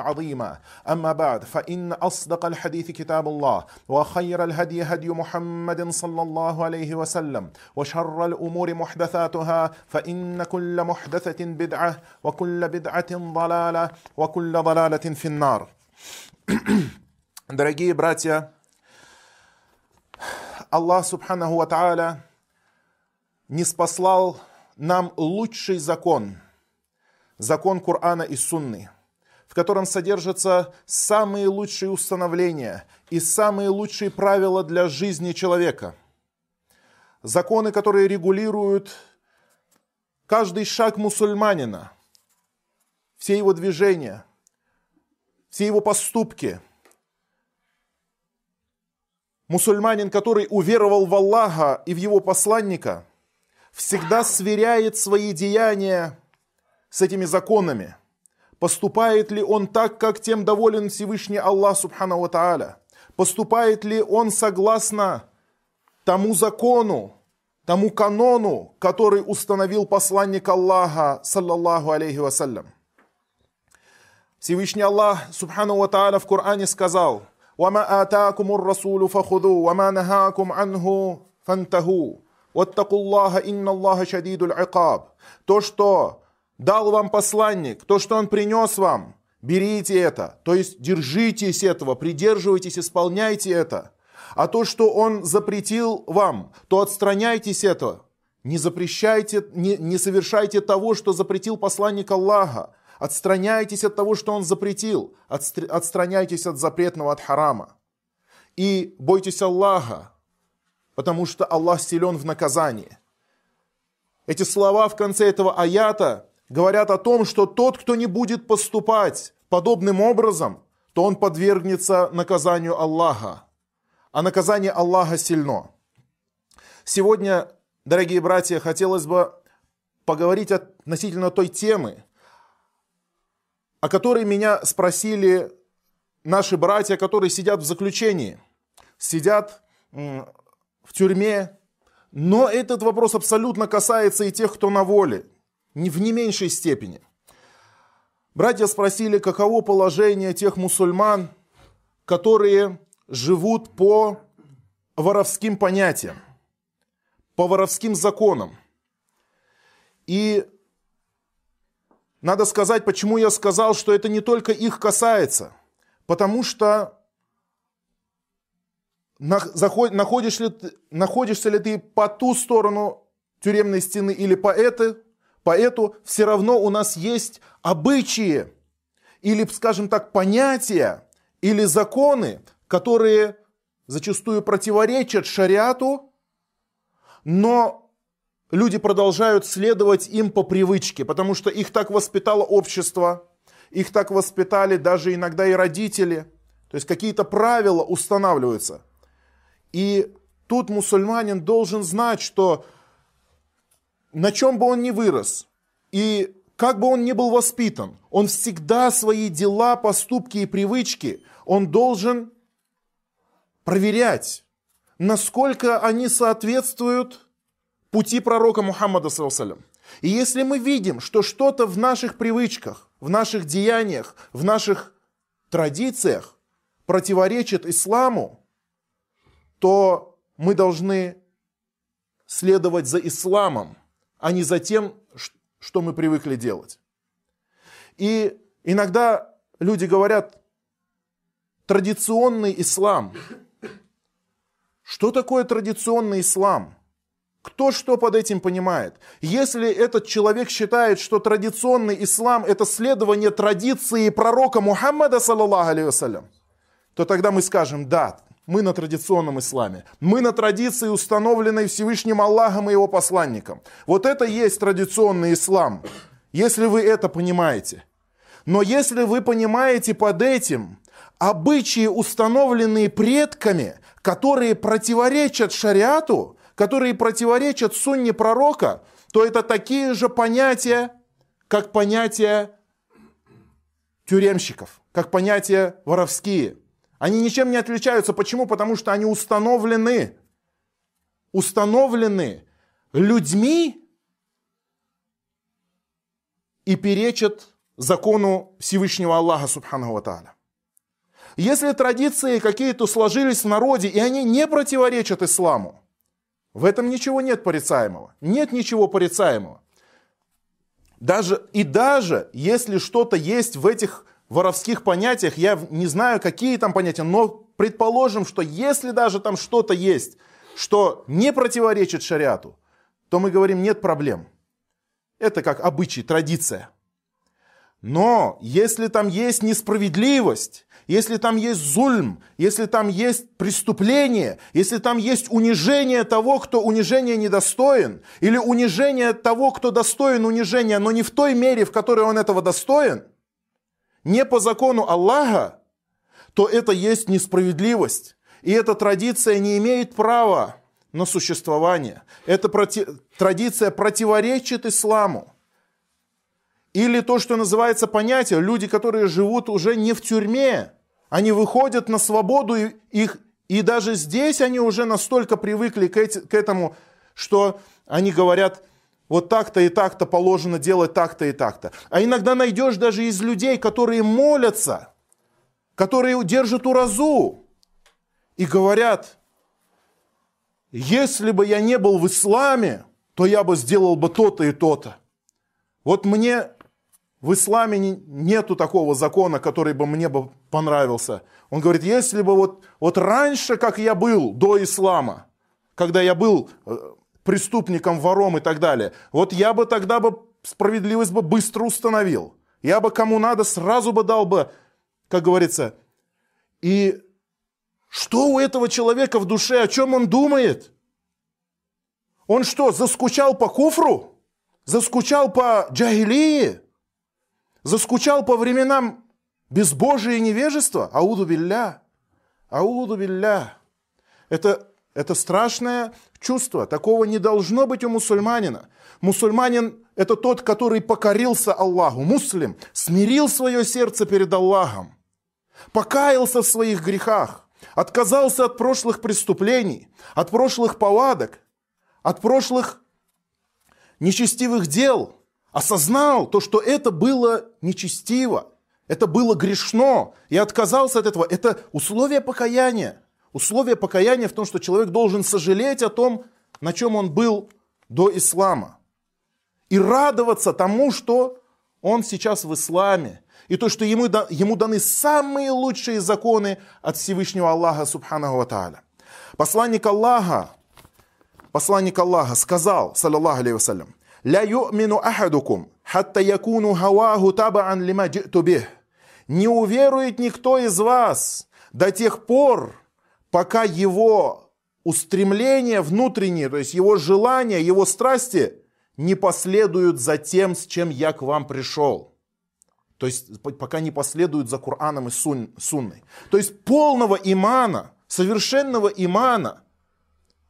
عظيما أما بعد فإن أصدق الحديث كتاب الله وخير الهدي هدي محمد صلى الله عليه وسلم وشر الأمور محدثاتها فإن كل محدثة بدعة وكل بدعة ضلالة وكل ضلالة في النار Дорогие братья, Аллах Субханаху Ва Тааля не спаслал нам лучший закон, закон Корана и Сунны, В котором содержатся самые лучшие установления и самые лучшие правила для жизни человека. Законы, которые регулируют каждый шаг мусульманина, все его движения, все его поступки. Мусульманин, который уверовал в Аллаха и в его посланника, всегда сверяет свои деяния с этими законами. Поступает ли он так, как тем доволен Всевышний Аллах Субхану Ва Тааля? Поступает ли он согласно тому закону, тому канону, который установил посланник Аллаха, саллаллаху алейхи вассалям? Всевышний Аллах, Субхану Ва Тааля, в Коране сказал, «Вама атакумур расулу фахуду, вама нахакум анху фантаху, ваттакуллаха инна Аллаха шадидуль икаб». То, что дал вам посланник, то, что он принес вам, берите это, то есть держитесь этого, придерживайтесь, исполняйте это. А то, что он запретил вам, то отстраняйтесь этого. Не запрещайте, не, не совершайте того, что запретил посланник Аллаха. Отстраняйтесь от того, что он запретил. Отстраняйтесь от запретного, от харама. И бойтесь Аллаха, потому что Аллах силен в наказании. Эти слова в конце этого аята говорят о том, что тот, кто не будет поступать подобным образом, то он подвергнется наказанию Аллаха. А наказание Аллаха сильно. Сегодня, дорогие братья, хотелось бы поговорить относительно той темы, о которой меня спросили наши братья, которые сидят в заключении, сидят в тюрьме. Но этот вопрос абсолютно касается и тех, кто на воле, в не меньшей степени. Братья спросили, каково положение тех мусульман, которые живут по воровским понятиям, по воровским законам. И надо сказать, почему я сказал, что это не только их касается. Потому что находишься ли ты по ту сторону тюремной стены или по, это, по эту, все равно у нас есть обычаи или, скажем так, понятия или законы, которые зачастую противоречат шариату, но люди продолжают следовать им по привычке, потому что их так воспитало общество, их так воспитали даже иногда и родители. То есть какие-то правила устанавливаются. И тут мусульманин должен знать, что на чем бы он ни вырос, и как бы он ни был воспитан, он всегда свои дела, поступки и привычки, он должен проверять, насколько они соответствуют пути пророка Мухаммада, саллаллаху и если мы видим, что что-то в наших привычках, в наших деяниях, в наших традициях противоречит исламу, то мы должны следовать за исламом, а не за тем, что мы привыкли делать. И иногда люди говорят, традиционный ислам. Что такое традиционный ислам? Кто что под этим понимает? Если этот человек считает, что традиционный ислам это следование традиции пророка Мухаммада, саллаллаху алейhi то тогда мы скажем, да, мы на традиционном исламе. Мы на традиции, установленной Всевышним Аллахом и его посланником. Вот это есть традиционный ислам, если вы это понимаете. Но если вы понимаете под этим обычаи, установленные предками, которые противоречат шариату, которые противоречат сунне пророка, то это такие же понятия, как понятия тюремщиков, как понятия воровские. Они ничем не отличаются. Почему? Потому что они установлены, установлены людьми и перечат закону Всевышнего Аллаха Субхану Ва Если традиции какие-то сложились в народе, и они не противоречат исламу, в этом ничего нет порицаемого. Нет ничего порицаемого. Даже, и даже если что-то есть в этих воровских понятиях, я не знаю, какие там понятия, но предположим, что если даже там что-то есть, что не противоречит шариату, то мы говорим, нет проблем. Это как обычай, традиция. Но если там есть несправедливость, если там есть зульм, если там есть преступление, если там есть унижение того, кто унижения недостоин, или унижение того, кто достоин унижения, но не в той мере, в которой он этого достоин, не по закону Аллаха, то это есть несправедливость. И эта традиция не имеет права на существование. Эта проти... традиция противоречит исламу. Или то, что называется понятие, люди, которые живут уже не в тюрьме, они выходят на свободу, и, их, и даже здесь они уже настолько привыкли к, эти, к этому, что они говорят, вот так-то и так-то положено делать так-то и так-то. А иногда найдешь даже из людей, которые молятся, которые держат уразу и говорят, если бы я не был в исламе, то я бы сделал бы то-то и то-то. Вот мне в исламе нету такого закона, который бы мне бы понравился. Он говорит, если бы вот, вот раньше, как я был до ислама, когда я был преступником, вором и так далее, вот я бы тогда бы справедливость бы быстро установил. Я бы кому надо сразу бы дал бы, как говорится. И что у этого человека в душе, о чем он думает? Он что, заскучал по куфру? Заскучал по джагилии? Заскучал по временам безбожия и невежества? Ауду билля. Ауду билля. Это, это страшное чувство. Такого не должно быть у мусульманина. Мусульманин – это тот, который покорился Аллаху. Муслим смирил свое сердце перед Аллахом. Покаялся в своих грехах. Отказался от прошлых преступлений, от прошлых повадок, от прошлых нечестивых дел – осознал то, что это было нечестиво, это было грешно, и отказался от этого. Это условие покаяния. Условие покаяния в том, что человек должен сожалеть о том, на чем он был до ислама. И радоваться тому, что он сейчас в исламе. И то, что ему, ему даны самые лучшие законы от Всевышнего Аллаха Субханаху Ва Посланник Аллаха, посланник Аллаха сказал, саллаллаху алейхи вассалям, «Ля ю'мину ахадукум, хатта якуну хаваху табаан лима джиту бих». Не уверует никто из вас до тех пор, пока его устремления внутренние, то есть его желания, его страсти не последуют за тем, с чем я к вам пришел. То есть пока не последуют за Кораном и сун, Сунной. То есть полного имана, совершенного имана,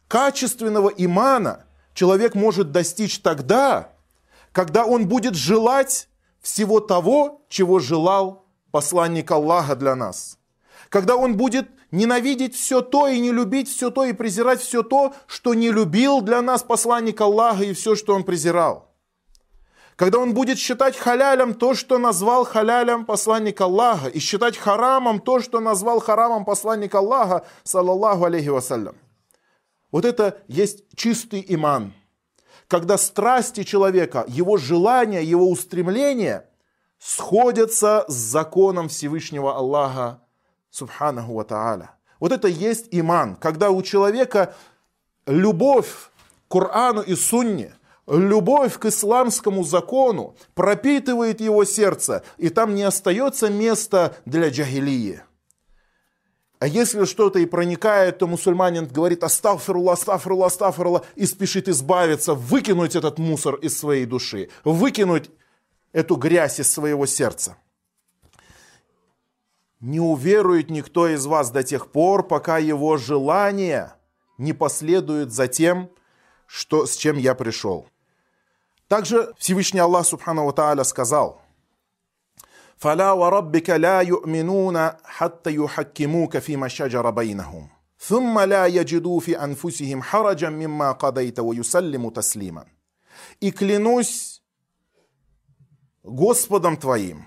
качественного имана – человек может достичь тогда, когда он будет желать всего того, чего желал посланник Аллаха для нас. Когда он будет ненавидеть все то и не любить все то и презирать все то, что не любил для нас посланник Аллаха и все, что он презирал. Когда он будет считать халялем то, что назвал халялем посланник Аллаха, и считать харамом то, что назвал харамом посланник Аллаха, саллаллаху алейхи вассалям. Вот это есть чистый иман. Когда страсти человека, его желания, его устремления сходятся с законом Всевышнего Аллаха, Субханаху ва та'аля. Вот это есть иман, когда у человека любовь к Корану и Сунне, любовь к исламскому закону пропитывает его сердце, и там не остается места для джахилии. А если что-то и проникает, то мусульманин говорит астафирулла, астафирулла, астафирулла и спешит избавиться, выкинуть этот мусор из своей души, выкинуть эту грязь из своего сердца. Не уверует никто из вас до тех пор, пока его желание не последует за тем, что, с чем я пришел. Также Всевышний Аллах Субхану Тааля сказал, «Фаля ва раббика ла ю'минуна хатта юхаккимука фима шаджара байнахум, thumma ла яджиду фи анфусихим хараджа мимма кадайта ва юсаллиму таслима». И клянусь Господом твоим,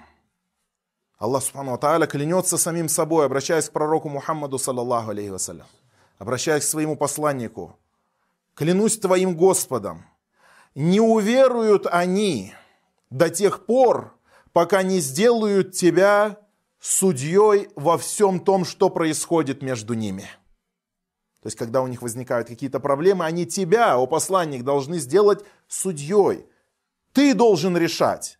Аллах Субхану Тааля клянется самим собой, обращаясь к пророку Мухаммаду, саллаллаху алейхи вассалям, обращаясь к своему посланнику. Клянусь твоим Господом, не уверуют они до тех пор, пока не сделают тебя судьей во всем том, что происходит между ними. То есть, когда у них возникают какие-то проблемы, они тебя, о посланник, должны сделать судьей. Ты должен решать.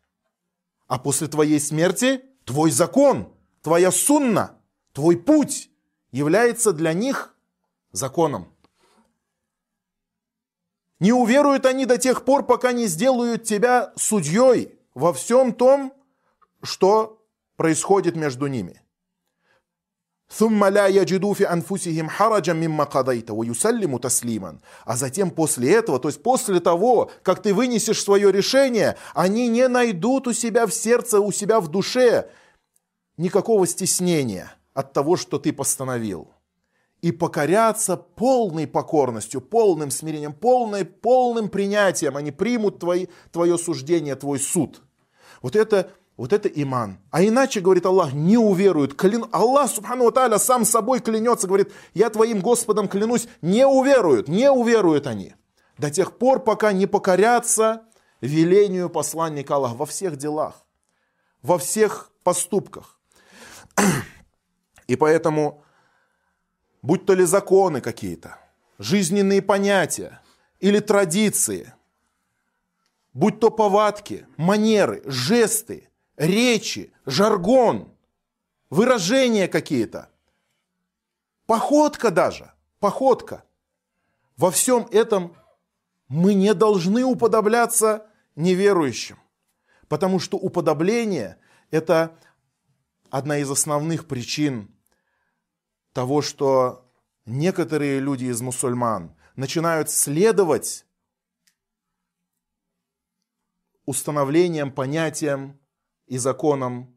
А после твоей смерти твой закон, твоя сунна, твой путь является для них законом. Не уверуют они до тех пор, пока не сделают тебя судьей во всем том, что происходит между ними. ثم لا يجدوا في أنفسهم حرجا مما قضيت ويسلموا تسليما. А затем после этого, то есть после того, как ты вынесешь свое решение, они не найдут у себя в сердце, у себя в душе никакого стеснения от того, что ты постановил. И покорятся полной покорностью, полным смирением, полной, полным принятием. Они примут твои, твое суждение, твой суд. Вот это вот это иман. А иначе, говорит Аллах, не уверуют. Клян... Аллах, субхану тааля, сам собой клянется, говорит, я твоим Господом клянусь, не уверуют, не уверуют они. До тех пор, пока не покорятся велению посланника Аллаха во всех делах, во всех поступках. И поэтому, будь то ли законы какие-то, жизненные понятия или традиции, будь то повадки, манеры, жесты, речи, жаргон, выражения какие-то, походка даже, походка. Во всем этом мы не должны уподобляться неверующим, потому что уподобление – это одна из основных причин того, что некоторые люди из мусульман начинают следовать установлениям, понятиям и законам,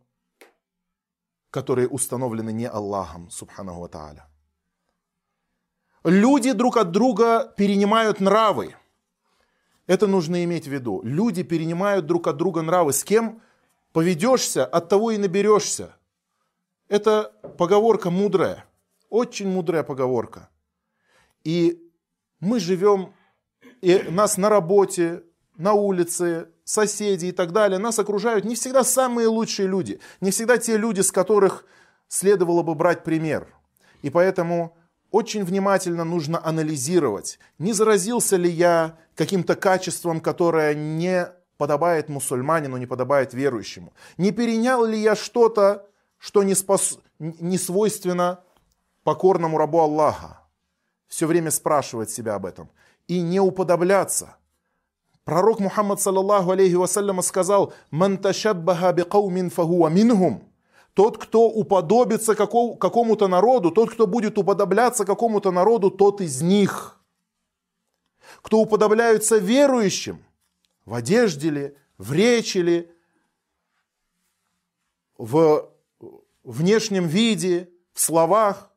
которые установлены не Аллахом, субханаху тааля. Люди друг от друга перенимают нравы. Это нужно иметь в виду. Люди перенимают друг от друга нравы. С кем поведешься, от того и наберешься. Это поговорка мудрая, очень мудрая поговорка. И мы живем, и нас на работе, на улице, соседи и так далее, нас окружают не всегда самые лучшие люди, не всегда те люди, с которых следовало бы брать пример. И поэтому очень внимательно нужно анализировать, не заразился ли я каким-то качеством, которое не подобает мусульманину, не подобает верующему. Не перенял ли я что-то, что не, спос... не свойственно покорному рабу Аллаха. Все время спрашивать себя об этом. И не уподобляться – Пророк Мухаммад, саллаллаху алейхи вассалям, сказал, «Ман ташаббаха биқаумин фахуа минхум». Тот, кто уподобится какому-то народу, тот, кто будет уподобляться какому-то народу, тот из них. Кто уподобляются верующим, в одежде ли, в речи ли, в внешнем виде, в словах,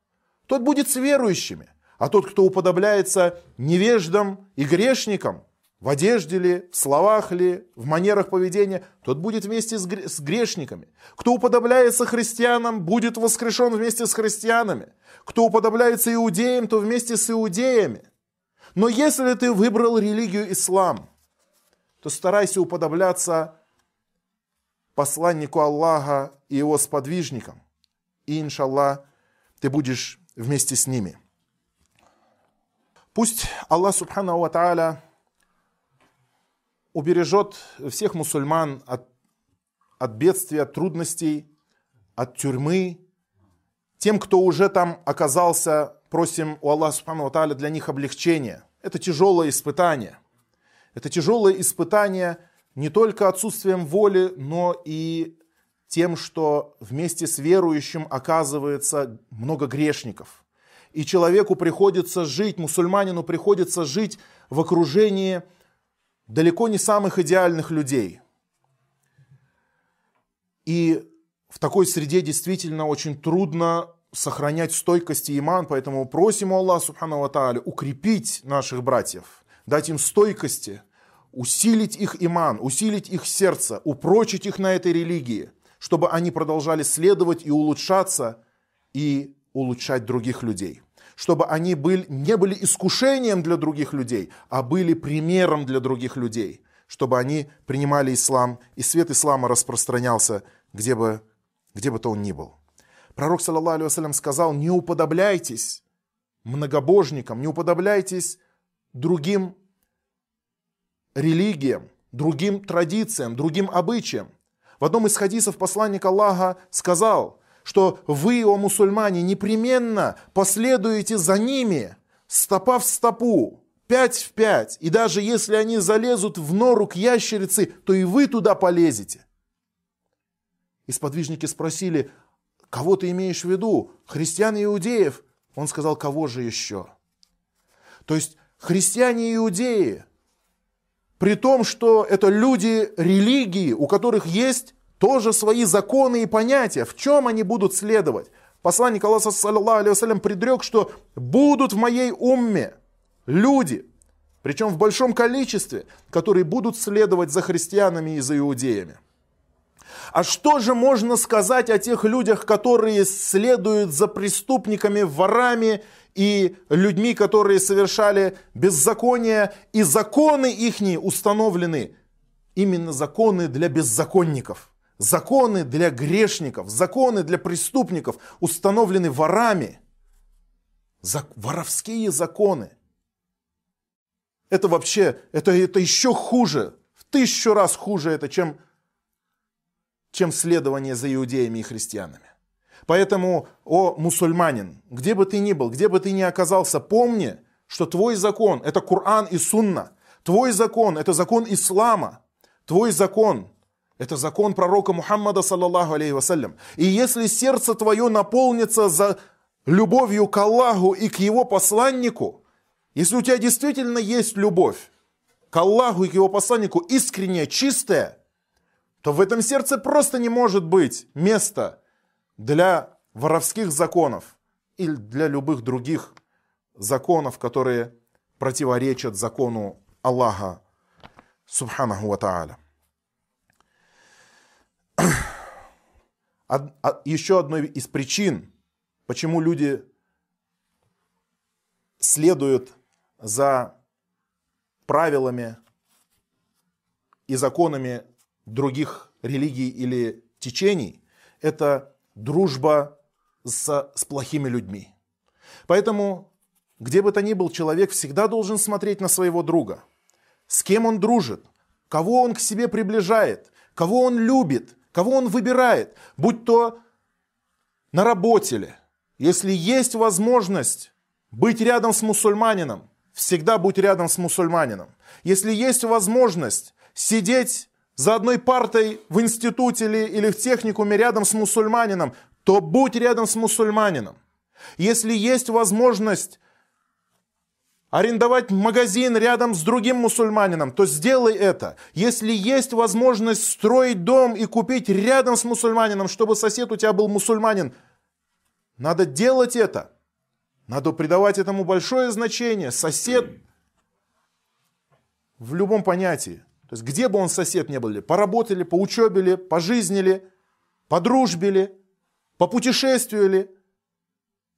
тот будет с верующими. А тот, кто уподобляется невеждам и грешникам – в одежде ли, в словах ли, в манерах поведения, тот будет вместе с грешниками. Кто уподобляется христианам, будет воскрешен вместе с христианами. Кто уподобляется иудеям, то вместе с иудеями. Но если ты выбрал религию ислам, то старайся уподобляться посланнику Аллаха и его сподвижникам. И, иншаллах, ты будешь вместе с ними. Пусть Аллах Субхану Ва Тааля убережет всех мусульман от, от бедствий, от трудностей, от тюрьмы. Тем, кто уже там оказался, просим у Аллаха Субхану Тааля для них облегчения. Это тяжелое испытание. Это тяжелое испытание не только отсутствием воли, но и тем, что вместе с верующим оказывается много грешников. И человеку приходится жить, мусульманину приходится жить в окружении далеко не самых идеальных людей. И в такой среде действительно очень трудно сохранять стойкость и иман, поэтому просим у Аллаха Субхану Ва укрепить наших братьев, дать им стойкости, усилить их иман, усилить их сердце, упрочить их на этой религии, чтобы они продолжали следовать и улучшаться, и улучшать других людей чтобы они были, не были искушением для других людей, а были примером для других людей, чтобы они принимали ислам, и свет ислама распространялся, где бы, где бы то он ни был. Пророк, саллаллаху алейhi сказал, не уподобляйтесь многобожникам, не уподобляйтесь другим религиям, другим традициям, другим обычаям. В одном из хадисов посланник Аллаха сказал, что вы, о мусульмане, непременно последуете за ними, стопа в стопу, пять в пять. И даже если они залезут в нору к ящерице, то и вы туда полезете. И сподвижники спросили, кого ты имеешь в виду? Христиан и иудеев? Он сказал, кого же еще? То есть христиане и иудеи, при том, что это люди религии, у которых есть тоже свои законы и понятия, в чем они будут следовать. Посланник Аллаха, саллиллаху предрек, что будут в моей умме люди, причем в большом количестве, которые будут следовать за христианами и за иудеями. А что же можно сказать о тех людях, которые следуют за преступниками, ворами и людьми, которые совершали беззаконие, и законы их установлены, именно законы для беззаконников – Законы для грешников, законы для преступников установлены ворами. За, воровские законы. Это вообще, это, это еще хуже, в тысячу раз хуже это, чем, чем следование за иудеями и христианами. Поэтому, о мусульманин, где бы ты ни был, где бы ты ни оказался, помни, что твой закон – это Коран и Сунна. Твой закон – это закон ислама. Твой закон это закон пророка Мухаммада, саллаллаху алейхи вассалям. И если сердце твое наполнится за любовью к Аллаху и к его посланнику, если у тебя действительно есть любовь к Аллаху и к его посланнику, искренняя, чистая, то в этом сердце просто не может быть места для воровских законов или для любых других законов, которые противоречат закону Аллаха, субханаху ва та'аля. Еще одной из причин, почему люди следуют за правилами и законами других религий или течений, это дружба с, с плохими людьми. Поэтому, где бы то ни был человек, всегда должен смотреть на своего друга. С кем он дружит, кого он к себе приближает, кого он любит – кого он выбирает, будь то на работе ли. Если есть возможность быть рядом с мусульманином, всегда будь рядом с мусульманином. Если есть возможность сидеть за одной партой в институте или, или в техникуме рядом с мусульманином, то будь рядом с мусульманином. Если есть возможность арендовать магазин рядом с другим мусульманином, то сделай это. Если есть возможность строить дом и купить рядом с мусульманином, чтобы сосед у тебя был мусульманин, надо делать это. Надо придавать этому большое значение. Сосед в любом понятии. То есть где бы он сосед не был ли, по работе ли, по учебе.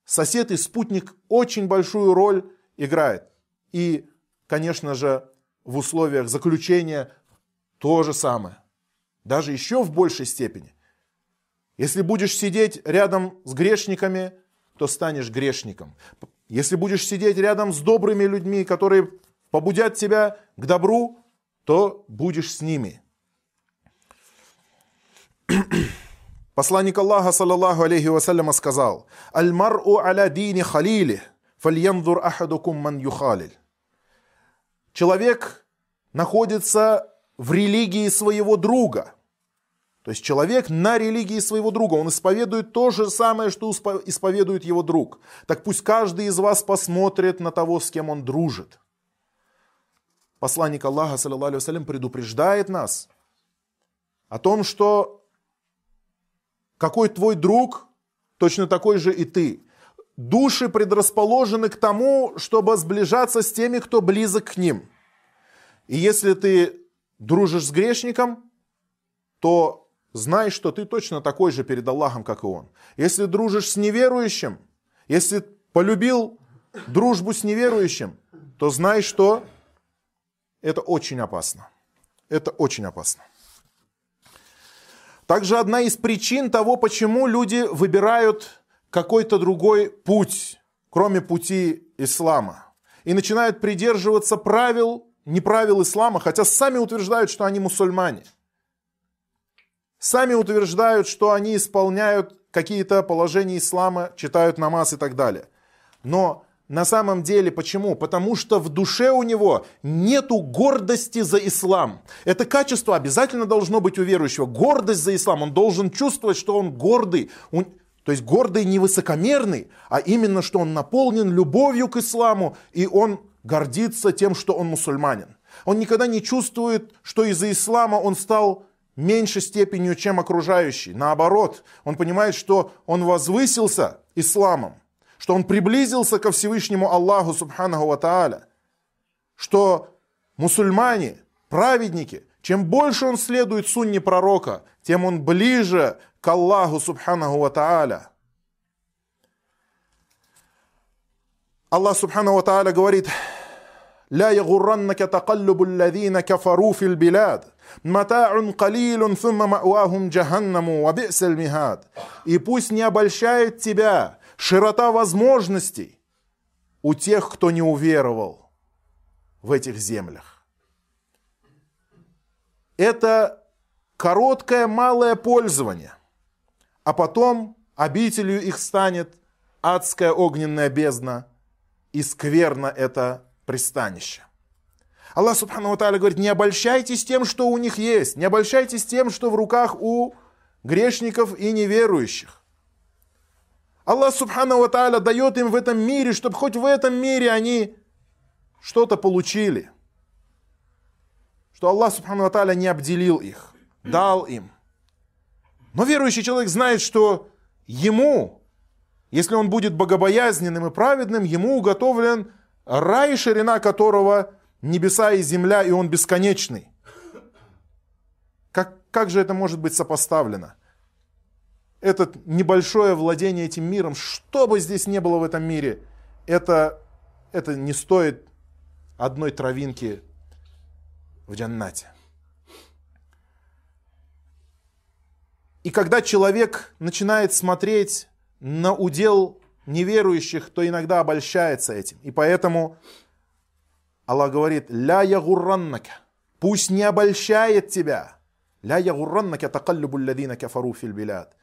Сосед и спутник очень большую роль играет. И, конечно же, в условиях заключения то же самое. Даже еще в большей степени. Если будешь сидеть рядом с грешниками, то станешь грешником. Если будешь сидеть рядом с добрыми людьми, которые побудят тебя к добру, то будешь с ними. Посланник Аллаха, саллаллаху алейхи вассаляма, сказал, «Аль-мар'у аля дини халили, фальянзур ахадукум ман юхалиль». Человек находится в религии своего друга. То есть человек на религии своего друга, он исповедует то же самое, что исповедует его друг. Так пусть каждый из вас посмотрит на того, с кем он дружит. Посланник Аллаха, саллиллаху предупреждает нас о том, что какой твой друг, точно такой же и ты. Души предрасположены к тому, чтобы сближаться с теми, кто близок к ним. И если ты дружишь с грешником, то знай, что ты точно такой же перед Аллахом, как и он. Если дружишь с неверующим, если полюбил дружбу с неверующим, то знай, что это очень опасно. Это очень опасно. Также одна из причин того, почему люди выбирают какой-то другой путь, кроме пути ислама, и начинают придерживаться правил, не правил ислама, хотя сами утверждают, что они мусульмане. Сами утверждают, что они исполняют какие-то положения ислама, читают намаз и так далее. Но на самом деле почему? Потому что в душе у него нету гордости за ислам. Это качество обязательно должно быть у верующего. Гордость за ислам. Он должен чувствовать, что он гордый. То есть гордый не высокомерный, а именно, что он наполнен любовью к исламу, и он гордится тем, что он мусульманин. Он никогда не чувствует, что из-за ислама он стал меньшей степенью, чем окружающий. Наоборот, он понимает, что он возвысился исламом что он приблизился ко Всевышнему Аллаху Субханаху Ва Тааля, что мусульмане, праведники, чем больше он следует сунне пророка, тем он ближе к Аллаху Субханаху Ва Тааля. Аллах Субханаху Ва Тааля говорит, لا يغرنك تقلب الذين كفروا في البلاد متاع قليل ثم مأواهم جهنم وبئس المهاد И пусть не обольщает тебя широта возможностей у тех, кто не уверовал в этих землях. Это короткое малое пользование, а потом обителью их станет адская огненная бездна, и скверно это пристанище. Аллах Субхану Тааля говорит, не обольщайтесь тем, что у них есть, не обольщайтесь тем, что в руках у грешников и неверующих. Аллах Субхану Тааля дает им в этом мире, чтобы хоть в этом мире они что-то получили. Что Аллах Субхану Ва Тааля не обделил их, дал им. Но верующий человек знает, что ему, если он будет богобоязненным и праведным, ему уготовлен рай, ширина которого небеса и земля, и он бесконечный. Как, как же это может быть сопоставлено? это небольшое владение этим миром, что бы здесь не было в этом мире, это, это не стоит одной травинки в джаннате. И когда человек начинает смотреть на удел неверующих, то иногда обольщается этим. И поэтому Аллах говорит, «Ля ягурраннака» Пусть не обольщает тебя. «Ля ягурраннака такаллюбу ладина кафару филь биляд»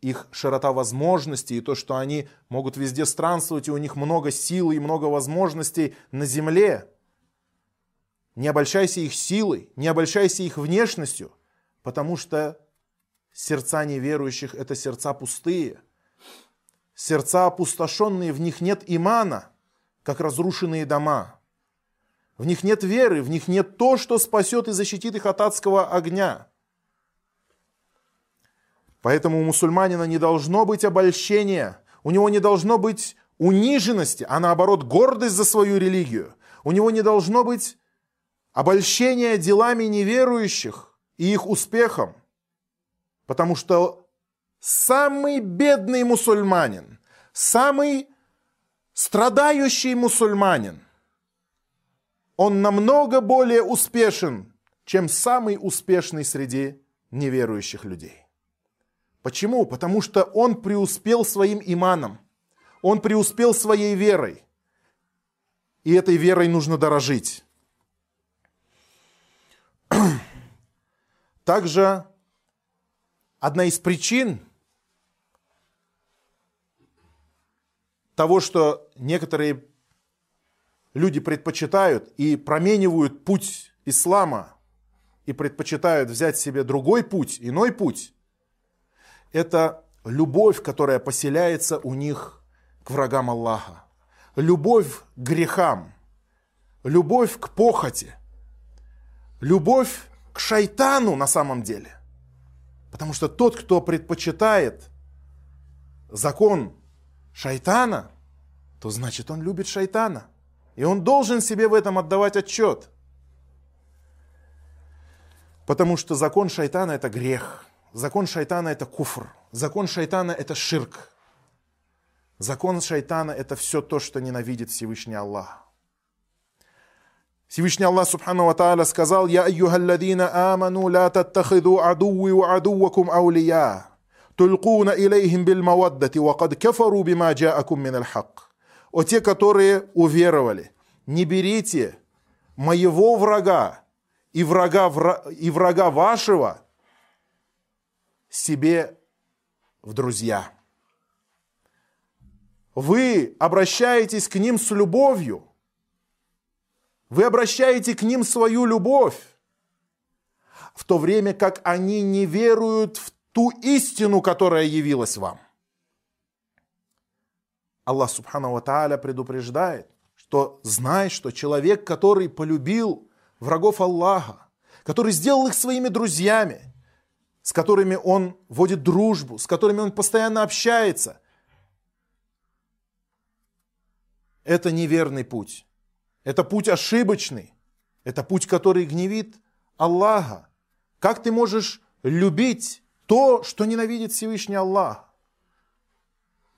их широта возможностей и то, что они могут везде странствовать, и у них много сил и много возможностей на земле. Не обольщайся их силой, не обольщайся их внешностью, потому что сердца неверующих – это сердца пустые. Сердца опустошенные, в них нет имана, как разрушенные дома. В них нет веры, в них нет то, что спасет и защитит их от адского огня – Поэтому у мусульманина не должно быть обольщения, у него не должно быть униженности, а наоборот гордость за свою религию. У него не должно быть обольщения делами неверующих и их успехом. Потому что самый бедный мусульманин, самый страдающий мусульманин, он намного более успешен, чем самый успешный среди неверующих людей. Почему? Потому что он преуспел своим иманом. он преуспел своей верой. И этой верой нужно дорожить. Также одна из причин того, что некоторые люди предпочитают и променивают путь ислама и предпочитают взять себе другой путь, иной путь, это любовь, которая поселяется у них к врагам Аллаха. Любовь к грехам, любовь к похоти, любовь к шайтану на самом деле. Потому что тот, кто предпочитает закон шайтана, то значит он любит шайтана. И он должен себе в этом отдавать отчет. Потому что закон шайтана это грех. Закон шайтана это куфр. Закон шайтана это ширк. Закон шайтана это все то, что ненавидит Всевышний Аллах. Всевышний Аллах Субхану Ва Тааля сказал, «Я айюхалладина аману ла таттахиду адуви ва адувакум аулия, тулькуна илейхим бил маваддати, ва кад кафару бима джаакум мин аль-хак». О те, которые уверовали, не берите моего врага и врага, и врага вашего себе в друзья. Вы обращаетесь к ним с любовью. Вы обращаете к ним свою любовь, в то время как они не веруют в ту истину, которая явилась вам. Аллах Субхану Ва Тааля предупреждает, что знай, что человек, который полюбил врагов Аллаха, который сделал их своими друзьями, с которыми он водит дружбу, с которыми он постоянно общается, это неверный путь. Это путь ошибочный. Это путь, который гневит Аллаха. Как ты можешь любить то, что ненавидит Всевышний Аллах?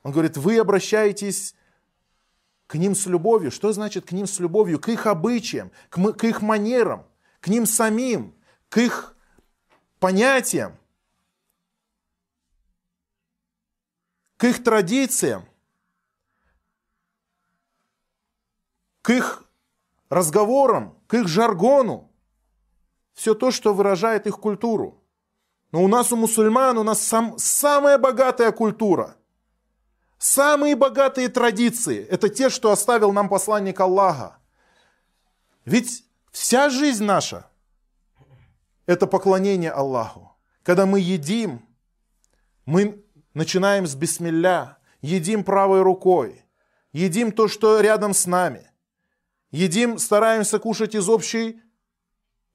Он говорит, вы обращаетесь к ним с любовью. Что значит к ним с любовью? К их обычаям, к, к их манерам, к ним самим, к их понятиям, к их традициям, к их разговорам, к их жаргону. Все то, что выражает их культуру. Но у нас, у мусульман, у нас сам, самая богатая культура – Самые богатые традиции – это те, что оставил нам посланник Аллаха. Ведь вся жизнь наша – это поклонение Аллаху. Когда мы едим, мы начинаем с бисмилля, едим правой рукой, едим то, что рядом с нами, едим, стараемся кушать из общей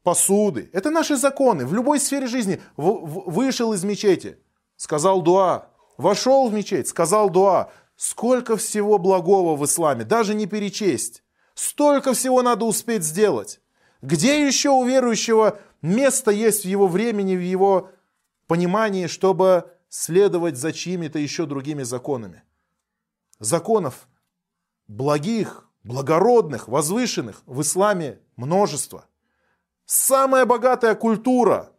посуды. Это наши законы. В любой сфере жизни вышел из мечети, сказал дуа, Вошел в мечеть, сказал дуа. Сколько всего благого в исламе, даже не перечесть. Столько всего надо успеть сделать. Где еще у верующего место есть в его времени, в его понимании, чтобы следовать за чьими-то еще другими законами? Законов благих, благородных, возвышенных в исламе множество. Самая богатая культура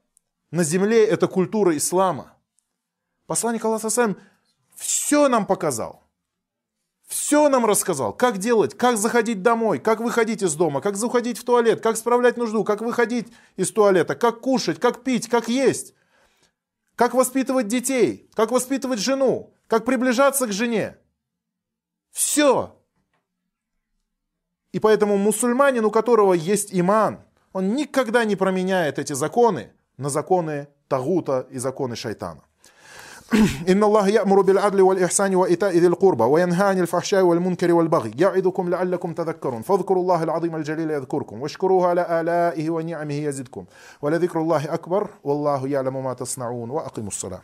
на земле – это культура ислама – Посланник Аллаха все нам показал. Все нам рассказал, как делать, как заходить домой, как выходить из дома, как заходить в туалет, как справлять нужду, как выходить из туалета, как кушать, как пить, как есть, как воспитывать детей, как воспитывать жену, как приближаться к жене. Все. И поэтому мусульманин, у которого есть иман, он никогда не променяет эти законы на законы Тагута и законы шайтана. إن الله يأمر بالعدل والإحسان وإيتاء ذي القربى وينهى عن الفحشاء والمنكر والبغي يعظكم لعلكم تذكرون فاذكروا الله العظيم الجليل يذكركم واشكروه على آلائه ونعمه يزدكم ولذكر الله أكبر والله يعلم ما تصنعون وأقيموا الصلاة